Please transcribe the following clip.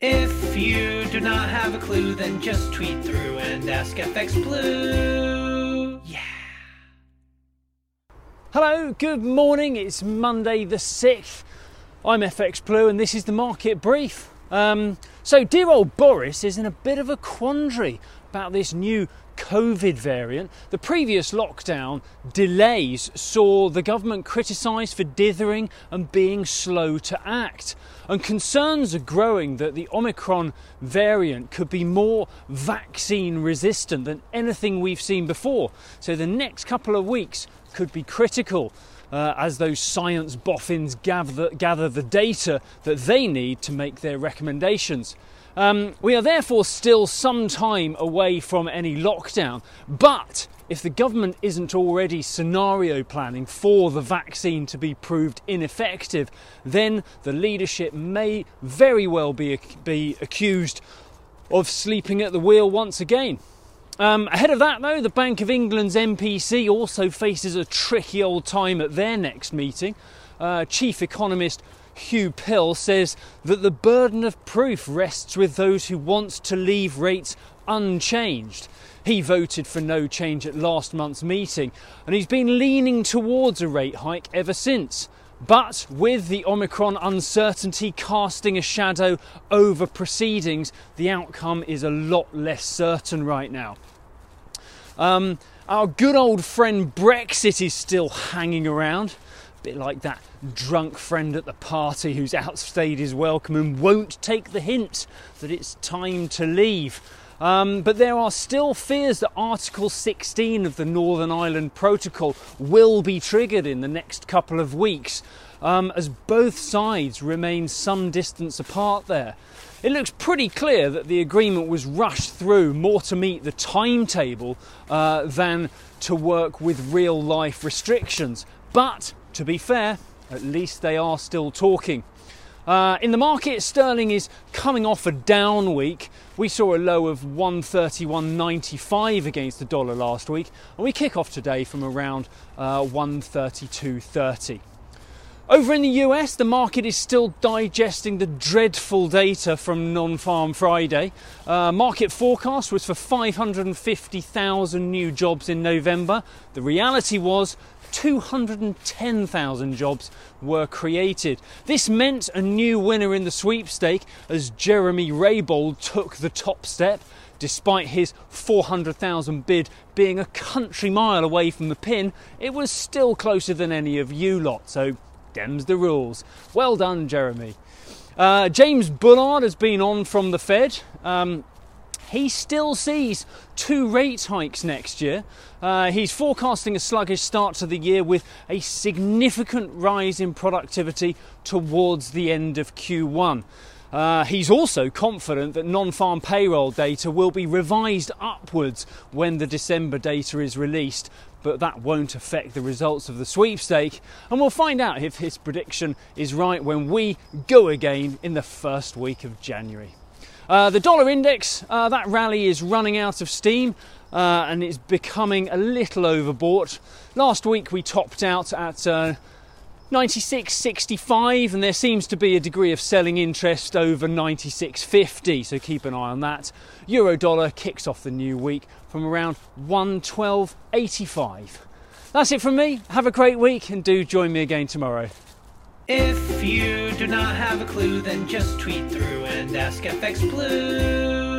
If you do not have a clue, then just tweet through and ask FX Blue. Yeah. Hello, good morning. It's Monday the 6th. I'm FX Blue and this is the market brief. Um, so, dear old Boris is in a bit of a quandary about this new COVID variant. The previous lockdown delays saw the government criticised for dithering and being slow to act. And concerns are growing that the Omicron variant could be more vaccine resistant than anything we've seen before. So the next couple of weeks could be critical. Uh, as those science boffins gather, gather the data that they need to make their recommendations. Um, we are therefore still some time away from any lockdown, but if the government isn't already scenario planning for the vaccine to be proved ineffective, then the leadership may very well be, be accused of sleeping at the wheel once again. Um, ahead of that, though, the Bank of England's MPC also faces a tricky old time at their next meeting. Uh, Chief Economist Huw Pill says that the burden of proof rests with those who want to leave rates unchanged. He voted for no change at last month's meeting and he's been leaning towards a rate hike ever since. But with the Omicron uncertainty casting a shadow over proceedings, the outcome is a lot less certain right now. Um, our good old friend Brexit is still hanging around bit like that drunk friend at the party who's outstayed his welcome and won't take the hint that it's time to leave. Um, but there are still fears that Article 16 of the Northern Ireland Protocol will be triggered in the next couple of weeks, um, as both sides remain some distance apart there. It looks pretty clear that the agreement was rushed through more to meet the timetable uh, than to work with real life restrictions. But to be fair, at least they are still talking. Uh, in the market, sterling is coming off a down week. We saw a low of 131.95 against the dollar last week, and we kick off today from around uh, 132.30. Over in the US, the market is still digesting the dreadful data from Non Farm Friday. Uh, market forecast was for 550,000 new jobs in November. The reality was 210,000 jobs were created. This meant a new winner in the sweepstake as Jeremy Raybould took the top step. Despite his 400,000 bid being a country mile away from the pin, it was still closer than any of you lot. So Dems the rules. Well done, Jeremy. Uh, James Bullard has been on from the Fed. Um, he still sees two rate hikes next year. Uh, he's forecasting a sluggish start to the year with a significant rise in productivity towards the end of Q1. Uh, he's also confident that non farm payroll data will be revised upwards when the December data is released, but that won't affect the results of the sweepstake. And we'll find out if his prediction is right when we go again in the first week of January. Uh, the dollar index, uh, that rally is running out of steam. Uh, and it's becoming a little overbought. Last week we topped out at uh, 96.65 and there seems to be a degree of selling interest over 96.50 so keep an eye on that. Euro dollar kicks off the new week from around 112.85 that's it from me. Have a great week and do join me again tomorrow. If you do not have a clue then just tweet through and ask fx blue